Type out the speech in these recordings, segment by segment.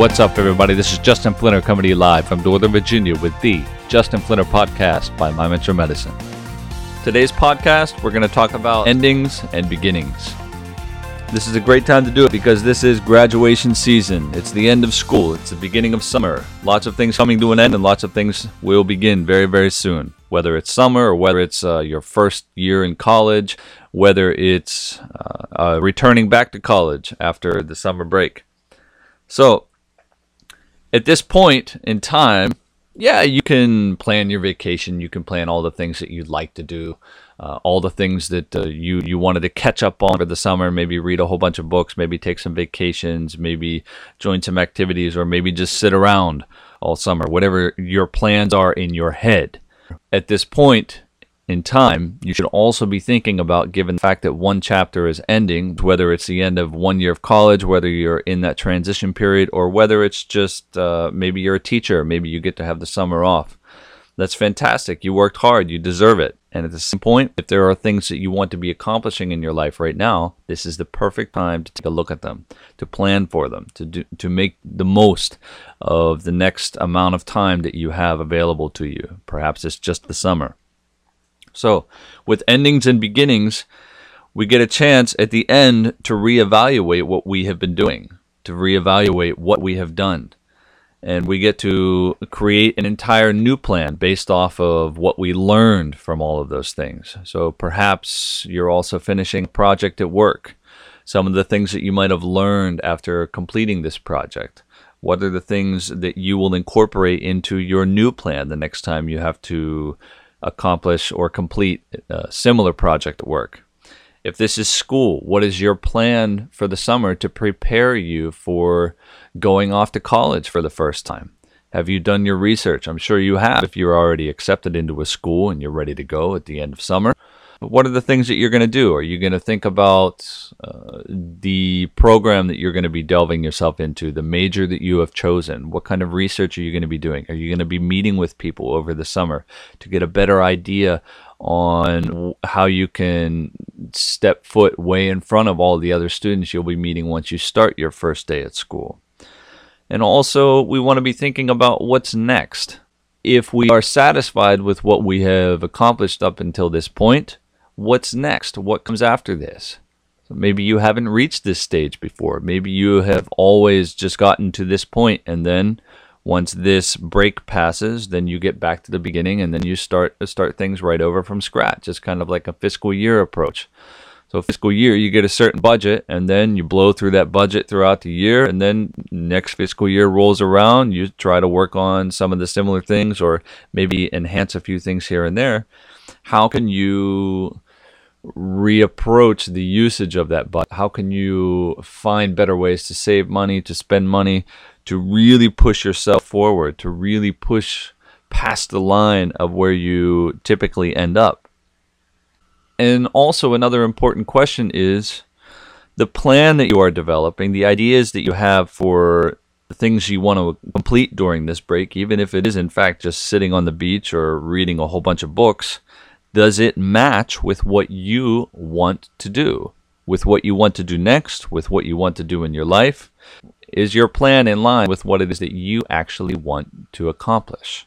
What's up, everybody? This is Justin Flinner coming to you live from Northern Virginia with the Justin Flinner Podcast by My Mentor Medicine. Today's podcast, we're going to talk about endings and beginnings. This is a great time to do it because this is graduation season. It's the end of school, it's the beginning of summer. Lots of things coming to an end, and lots of things will begin very, very soon. Whether it's summer or whether it's uh, your first year in college, whether it's uh, uh, returning back to college after the summer break. So, at this point in time, yeah, you can plan your vacation. You can plan all the things that you'd like to do, uh, all the things that uh, you you wanted to catch up on for the summer. Maybe read a whole bunch of books. Maybe take some vacations. Maybe join some activities, or maybe just sit around all summer. Whatever your plans are in your head. At this point, in time, you should also be thinking about, given the fact that one chapter is ending, whether it's the end of one year of college, whether you're in that transition period, or whether it's just uh, maybe you're a teacher, maybe you get to have the summer off. That's fantastic. You worked hard, you deserve it. And at the same point, if there are things that you want to be accomplishing in your life right now, this is the perfect time to take a look at them, to plan for them, to do, to make the most of the next amount of time that you have available to you. Perhaps it's just the summer. So, with endings and beginnings, we get a chance at the end to reevaluate what we have been doing, to reevaluate what we have done. And we get to create an entire new plan based off of what we learned from all of those things. So perhaps you're also finishing a project at work. Some of the things that you might have learned after completing this project. What are the things that you will incorporate into your new plan the next time you have to accomplish or complete a similar project work. If this is school, what is your plan for the summer to prepare you for going off to college for the first time? Have you done your research? I'm sure you have if you're already accepted into a school and you're ready to go at the end of summer. What are the things that you're going to do? Are you going to think about uh, the program that you're going to be delving yourself into, the major that you have chosen? What kind of research are you going to be doing? Are you going to be meeting with people over the summer to get a better idea on how you can step foot way in front of all the other students you'll be meeting once you start your first day at school? And also, we want to be thinking about what's next. If we are satisfied with what we have accomplished up until this point, what's next? What comes after this? So maybe you haven't reached this stage before. Maybe you have always just gotten to this point and then once this break passes, then you get back to the beginning and then you start start things right over from scratch. It's kind of like a fiscal year approach. So fiscal year, you get a certain budget, and then you blow through that budget throughout the year, and then next fiscal year rolls around. You try to work on some of the similar things, or maybe enhance a few things here and there. How can you reapproach the usage of that budget? How can you find better ways to save money, to spend money, to really push yourself forward, to really push past the line of where you typically end up? And also, another important question is the plan that you are developing, the ideas that you have for things you want to complete during this break, even if it is in fact just sitting on the beach or reading a whole bunch of books does it match with what you want to do? With what you want to do next? With what you want to do in your life? Is your plan in line with what it is that you actually want to accomplish?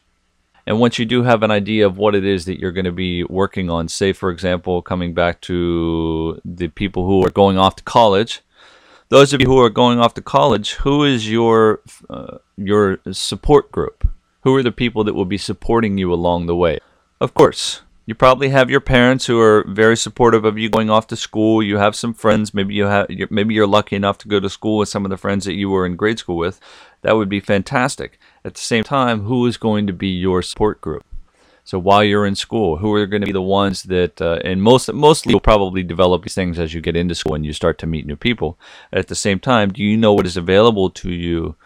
And once you do have an idea of what it is that you're going to be working on, say, for example, coming back to the people who are going off to college, those of you who are going off to college, who is your uh, your support group? Who are the people that will be supporting you along the way? Of course, you probably have your parents who are very supportive of you going off to school. You have some friends. Maybe you have. Maybe you're lucky enough to go to school with some of the friends that you were in grade school with. That would be fantastic. At the same time, who is going to be your support group? So while you're in school, who are going to be the ones that, uh, and most mostly you'll probably develop these things as you get into school and you start to meet new people. At the same time, do you know what is available to you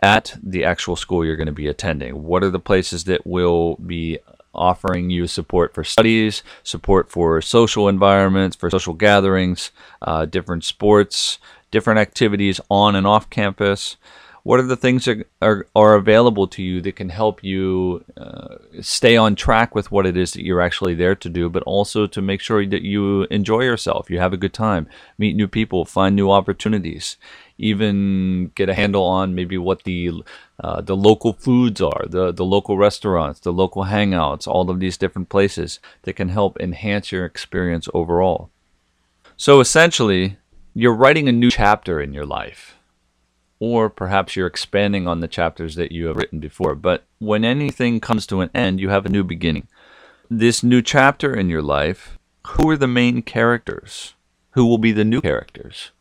at the actual school you're going to be attending? What are the places that will be offering you support for studies, support for social environments, for social gatherings, uh, different sports, different activities on and off campus. What are the things that are, are available to you that can help you uh, stay on track with what it is that you're actually there to do, but also to make sure that you enjoy yourself, you have a good time, meet new people, find new opportunities, even get a handle on maybe what the uh, the local foods are, the the local restaurants, the local hangouts, all of these different places that can help enhance your experience overall. So essentially, you're writing a new chapter in your life. Or perhaps you're expanding on the chapters that you have written before. But when anything comes to an end, you have a new beginning. This new chapter in your life, who are the main characters? Who will be the new characters?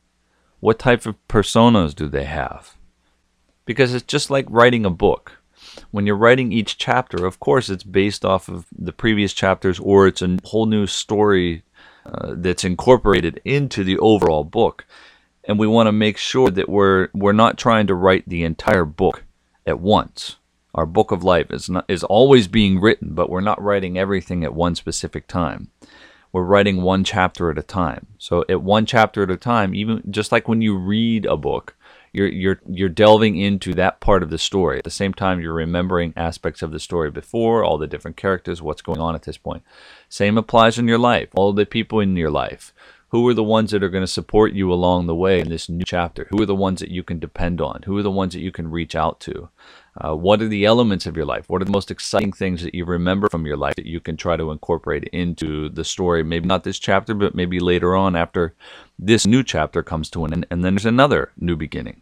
What type of personas do they have? Because it's just like writing a book. When you're writing each chapter, of course, it's based off of the previous chapters or it's a whole new story uh, that's incorporated into the overall book. And we want to make sure that we're we're not trying to write the entire book at once. Our book of life is not is always being written, but we're not writing everything at one specific time. We're writing one chapter at a time. So at one chapter at a time, even just like when you read a book, you're you're you're delving into that part of the story. At the same time, you're remembering aspects of the story before, all the different characters, what's going on at this point. Same applies in your life. All the people in your life. Who are the ones that are going to support you along the way in this new chapter? Who are the ones that you can depend on? Who are the ones that you can reach out to? Uh, what are the elements of your life? What are the most exciting things that you remember from your life that you can try to incorporate into the story? Maybe not this chapter, but maybe later on after this new chapter comes to an end, and then there's another new beginning.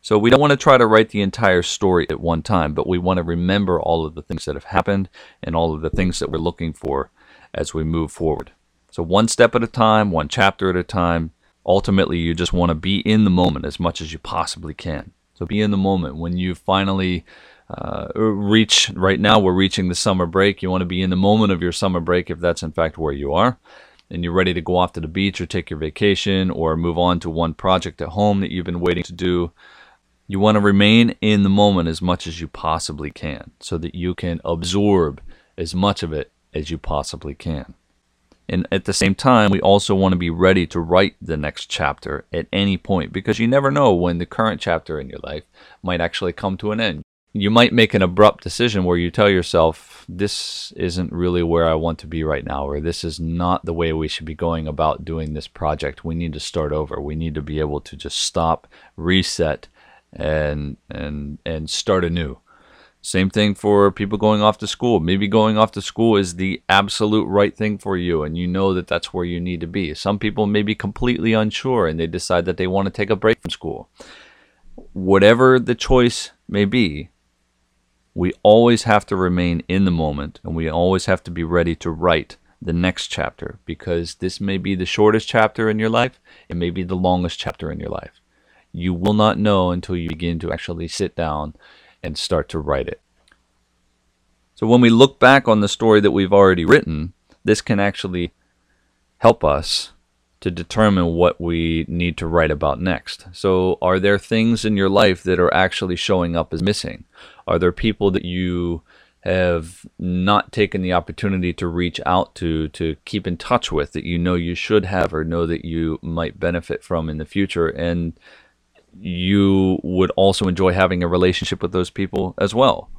So we don't want to try to write the entire story at one time, but we want to remember all of the things that have happened and all of the things that we're looking for as we move forward. So one step at a time, one chapter at a time. Ultimately, you just want to be in the moment as much as you possibly can. So be in the moment when you finally uh, reach. Right now, we're reaching the summer break. You want to be in the moment of your summer break if that's in fact where you are, and you're ready to go off to the beach or take your vacation or move on to one project at home that you've been waiting to do. You want to remain in the moment as much as you possibly can so that you can absorb as much of it as you possibly can. And at the same time, we also want to be ready to write the next chapter at any point because you never know when the current chapter in your life might actually come to an end. You might make an abrupt decision where you tell yourself, this isn't really where I want to be right now, or this is not the way we should be going about doing this project. We need to start over. We need to be able to just stop, reset, and and and start anew. Same thing for people going off to school. Maybe going off to school is the absolute right thing for you, and you know that that's where you need to be. Some people may be completely unsure and they decide that they want to take a break from school. Whatever the choice may be, we always have to remain in the moment and we always have to be ready to write the next chapter because this may be the shortest chapter in your life, it may be the longest chapter in your life. You will not know until you begin to actually sit down and start to write it. So when we look back on the story that we've already written, this can actually help us to determine what we need to write about next. So, are there things in your life that are actually showing up as missing? Are there people that you have not taken the opportunity to reach out to, to keep in touch with that you know you should have or know that you might benefit from in the future? And you would also enjoy having a relationship with those people as well.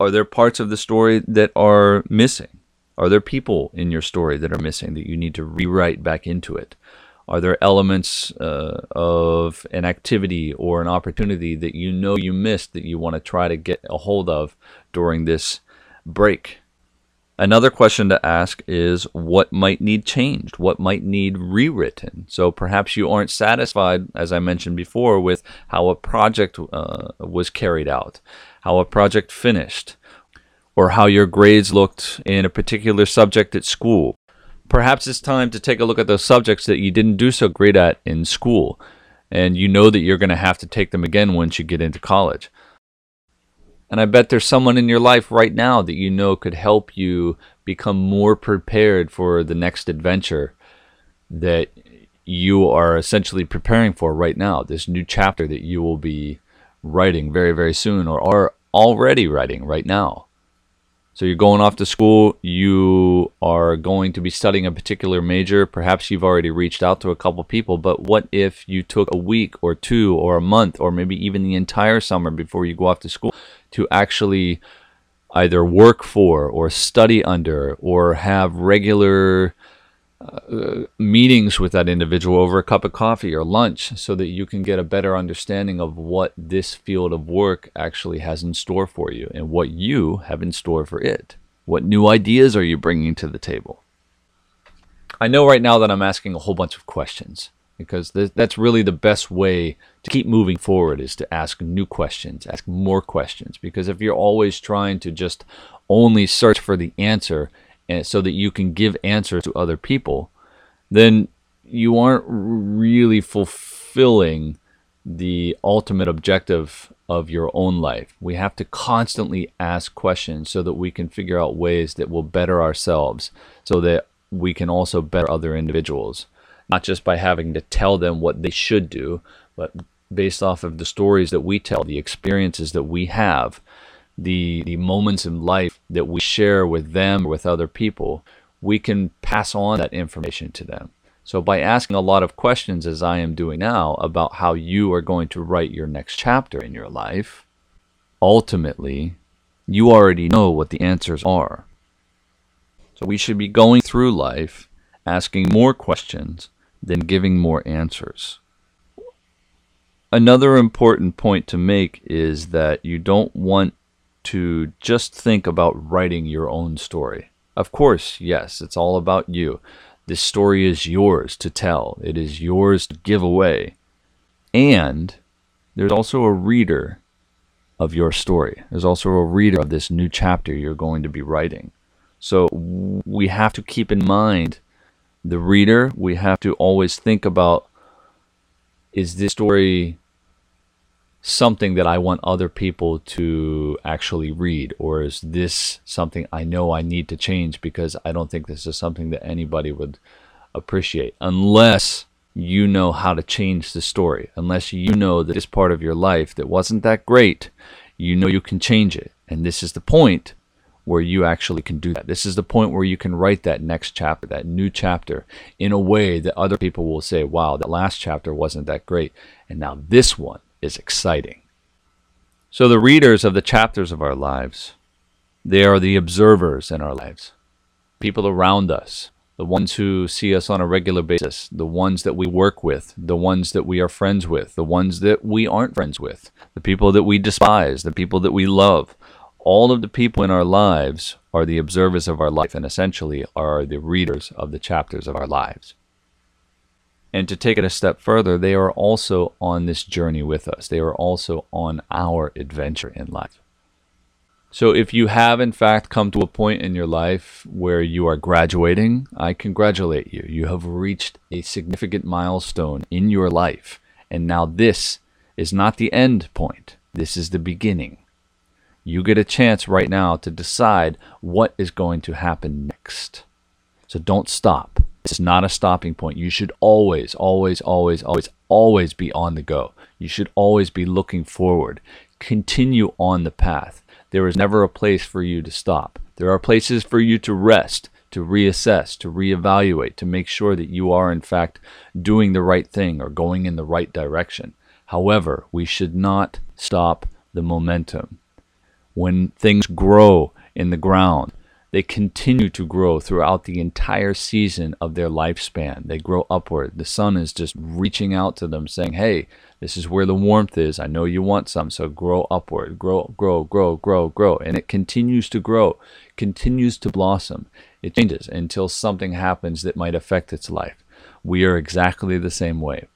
Are there parts of the story that are missing? Are there people in your story that are missing that you need to rewrite back into it? Are there elements uh, of an activity or an opportunity that you know you missed that you want to try to get a hold of during this break? Another question to ask is what might need changed? What might need rewritten? So perhaps you aren't satisfied, as I mentioned before, with how a project uh, was carried out, how a project finished, or how your grades looked in a particular subject at school. Perhaps it's time to take a look at those subjects that you didn't do so great at in school, and you know that you're going to have to take them again once you get into college. And I bet there's someone in your life right now that you know could help you become more prepared for the next adventure that you are essentially preparing for right now, this new chapter that you will be writing very, very soon or are already writing right now. So you're going off to school, you are going to be studying a particular major. Perhaps you've already reached out to a couple people, but what if you took a week or two or a month or maybe even the entire summer before you go off to school to actually either work for or study under or have regular uh, meetings with that individual over a cup of coffee or lunch so that you can get a better understanding of what this field of work actually has in store for you and what you have in store for it. What new ideas are you bringing to the table? I know right now that I'm asking a whole bunch of questions because th- that's really the best way to keep moving forward is to ask new questions, ask more questions because if you're always trying to just only search for the answer and so that you can give answers to other people, then you aren't really fulfilling the ultimate objective of your own life. We have to constantly ask questions so that we can figure out ways that will better ourselves so that we can also better other individuals, not just by having to tell them what they should do, but based off of the stories that we tell, the experiences that we have, the the moments in life that we share with them with other people, we can pass on that information to them. So by asking a lot of questions as I am doing now about how you are going to write your next chapter in your life, ultimately you already know what the answers are. So we should be going through life asking more questions than giving more answers. Another important point to make is that you don't want to just think about writing your own story. Of course, yes, it's all about you. This story is yours to tell, it is yours to give away. And there's also a reader of your story. There's also a reader of this new chapter you're going to be writing. So we have to keep in mind the reader. We have to always think about is this story something that I want other people to actually read? Or is this something I know I need to change because I don't think this is something that anybody would appreciate? Unless you know how to change the story, unless you know that this part of your life that wasn't that great, you know you can change it. And this is the point where you actually can do that. This is the point where you can write that next chapter, that new chapter, in a way that other people will say, wow, that last chapter wasn't that great. And now this one is exciting. So, the readers of the chapters of our lives, they are the observers in our lives, people around us, the ones who see us on a regular basis, the ones that we work with, the ones that we are friends with, the ones that we aren't friends with, the people that we despise, the people that we love. All of the people in our lives are the observers of our life and essentially are the readers of the chapters of our lives. And to take it a step further, they are also on this journey with us. They are also on our adventure in life. So, if you have in fact come to a point in your life where you are graduating, I congratulate you. You have reached a significant milestone in your life. And now, this is not the end point, this is the beginning. You get a chance right now to decide what is going to happen next. So, don't stop. It's not a stopping point. You should always, always, always, always, always be on the go. You should always be looking forward. Continue on the path. There is never a place for you to stop. There are places for you to rest, to reassess, to reevaluate, to make sure that you are, in fact, doing the right thing or going in the right direction. However, we should not stop the momentum. When things grow in the ground, they continue to grow throughout the entire season of their lifespan. They grow upward. The sun is just reaching out to them, saying, Hey, this is where the warmth is. I know you want some, so grow upward. Grow, grow, grow, grow, grow. And it continues to grow, continues to blossom. It changes until something happens that might affect its life. We are exactly the same way.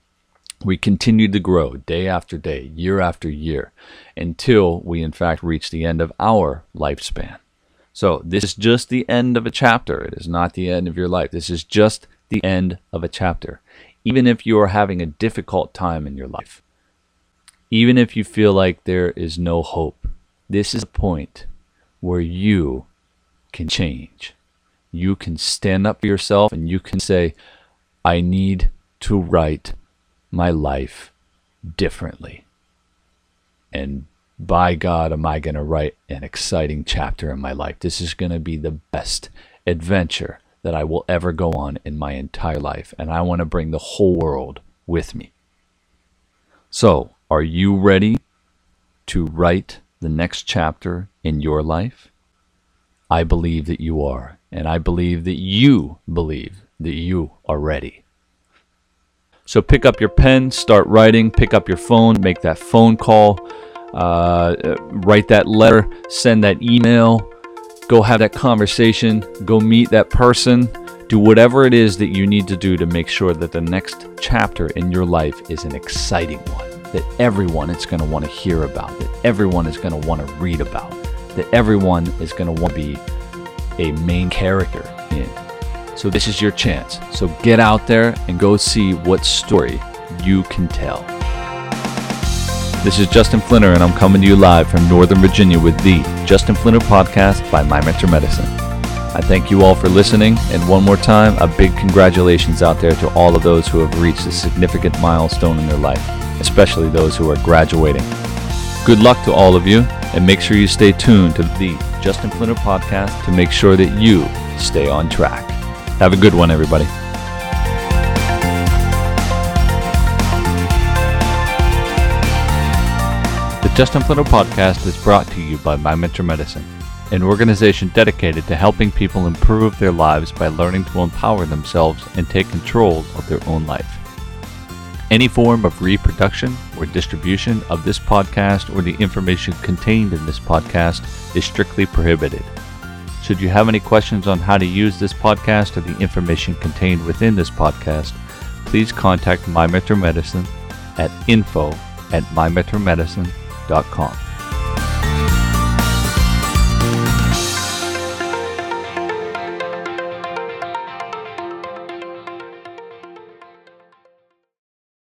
We continue to grow day after day, year after year, until we, in fact, reach the end of our lifespan. So this is just the end of a chapter. It is not the end of your life. This is just the end of a chapter. Even if you are having a difficult time in your life, even if you feel like there is no hope, this is a point where you can change. You can stand up for yourself and you can say, I need to write my life differently. And by God, am I going to write an exciting chapter in my life. This is going to be the best adventure that I will ever go on in my entire life. And I want to bring the whole world with me. So, are you ready to write the next chapter in your life? I believe that you are. And I believe that you believe that you are ready. So pick up your pen, start writing, pick up your phone, make that phone call, uh, write that letter, send that email, go have that conversation, go meet that person, do whatever it is that you need to do to make sure that the next chapter in your life is an exciting one, that everyone is going to want to hear about, that everyone is going to want to read about, that everyone is going to want to be a main character in. So, this is your chance. So, get out there and go see what story you can tell. This is Justin Flinner, and I'm coming to you live from Northern Virginia with the Justin Flinner Podcast by My Mentor Medicine. I thank you all for listening, and one more time, a big congratulations out there to all of those who have reached a significant milestone in their life, especially those who are graduating. Good luck to all of you, and make sure you stay tuned to the Justin Flinner Podcast to make sure that you stay on track. Have a good one, everybody. The Justin Flinner podcast is brought to you by My Mentor Medicine, an organization dedicated to helping people improve their lives by learning to empower themselves and take control of their own life. Any form of reproduction or distribution of this podcast or the information contained in this podcast is strictly prohibited. Should you have any questions on how to use this podcast or the information contained within this podcast, please contact My Medicine at info at mymentormedicine.com.